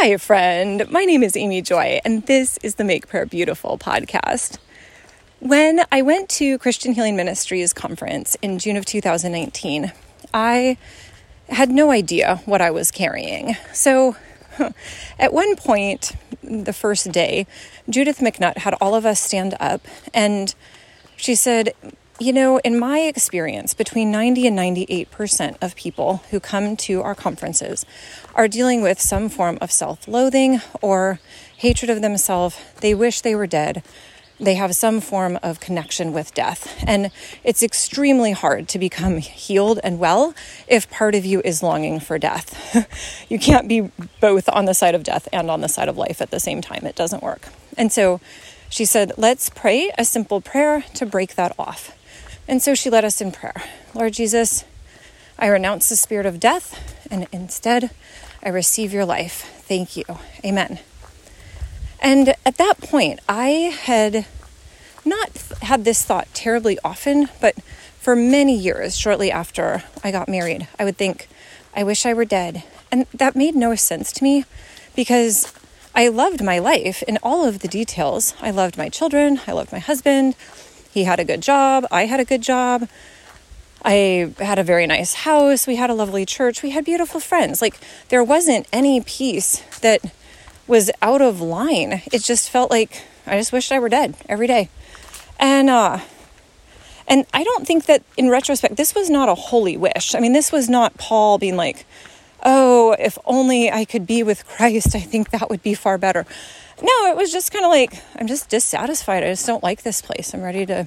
Hi, friend. My name is Amy Joy, and this is the Make Prayer Beautiful podcast. When I went to Christian Healing Ministries conference in June of 2019, I had no idea what I was carrying. So, at one point, the first day, Judith MacNutt had all of us stand up and she said, you know, in my experience, between 90 and 98% of people who come to our conferences are dealing with some form of self loathing or hatred of themselves. They wish they were dead. They have some form of connection with death. And it's extremely hard to become healed and well if part of you is longing for death. you can't be both on the side of death and on the side of life at the same time. It doesn't work. And so she said, let's pray a simple prayer to break that off. And so she led us in prayer Lord Jesus, I renounce the spirit of death, and instead I receive your life. Thank you. Amen. And at that point, I had not had this thought terribly often, but for many years, shortly after I got married, I would think, I wish I were dead. And that made no sense to me because I loved my life in all of the details. I loved my children, I loved my husband, he had a good job. I had a good job. I had a very nice house. We had a lovely church. We had beautiful friends. Like, there wasn't any piece that was out of line. It just felt like I just wished I were dead every day. And, uh, and I don't think that in retrospect, this was not a holy wish. I mean, this was not Paul being like, oh, if only I could be with Christ, I think that would be far better. No, it was just kind of like, I'm just dissatisfied. I just don't like this place. I'm ready to,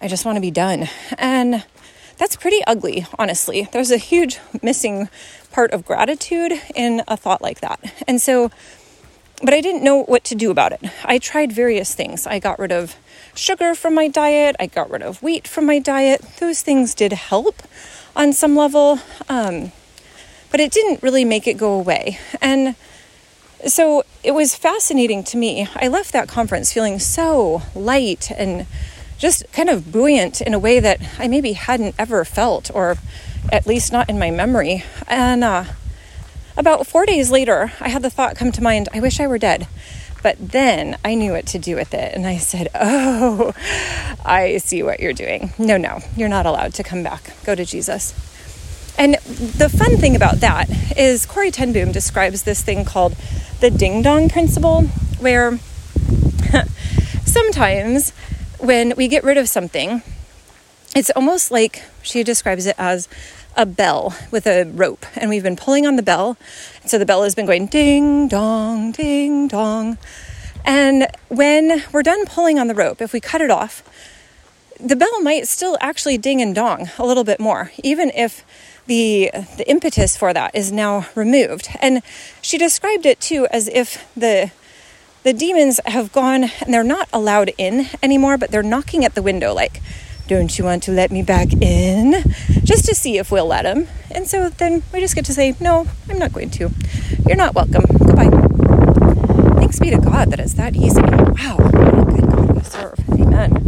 I just want to be done. And that's pretty ugly, honestly. There's a huge missing part of gratitude in a thought like that. And so, but I didn't know what to do about it. I tried various things. I got rid of sugar from my diet, I got rid of wheat from my diet. Those things did help on some level, um, but it didn't really make it go away. And so it was fascinating to me. I left that conference feeling so light and just kind of buoyant in a way that I maybe hadn't ever felt, or at least not in my memory. And uh, about four days later, I had the thought come to mind I wish I were dead. But then I knew what to do with it. And I said, Oh, I see what you're doing. No, no, you're not allowed to come back. Go to Jesus. And the fun thing about that is Corrie ten Boom describes this thing called the ding dong principle, where sometimes when we get rid of something, it's almost like she describes it as a bell with a rope, and we've been pulling on the bell. So the bell has been going ding dong, ding dong. And when we're done pulling on the rope, if we cut it off, the bell might still actually ding and dong a little bit more, even if the the impetus for that is now removed. And she described it too as if the the demons have gone and they're not allowed in anymore, but they're knocking at the window like, "Don't you want to let me back in?" just to see if we'll let them. And so then we just get to say, "No, I'm not going to. You're not welcome. Goodbye." Thanks be to God that it's that easy. Wow, good God we serve. Amen.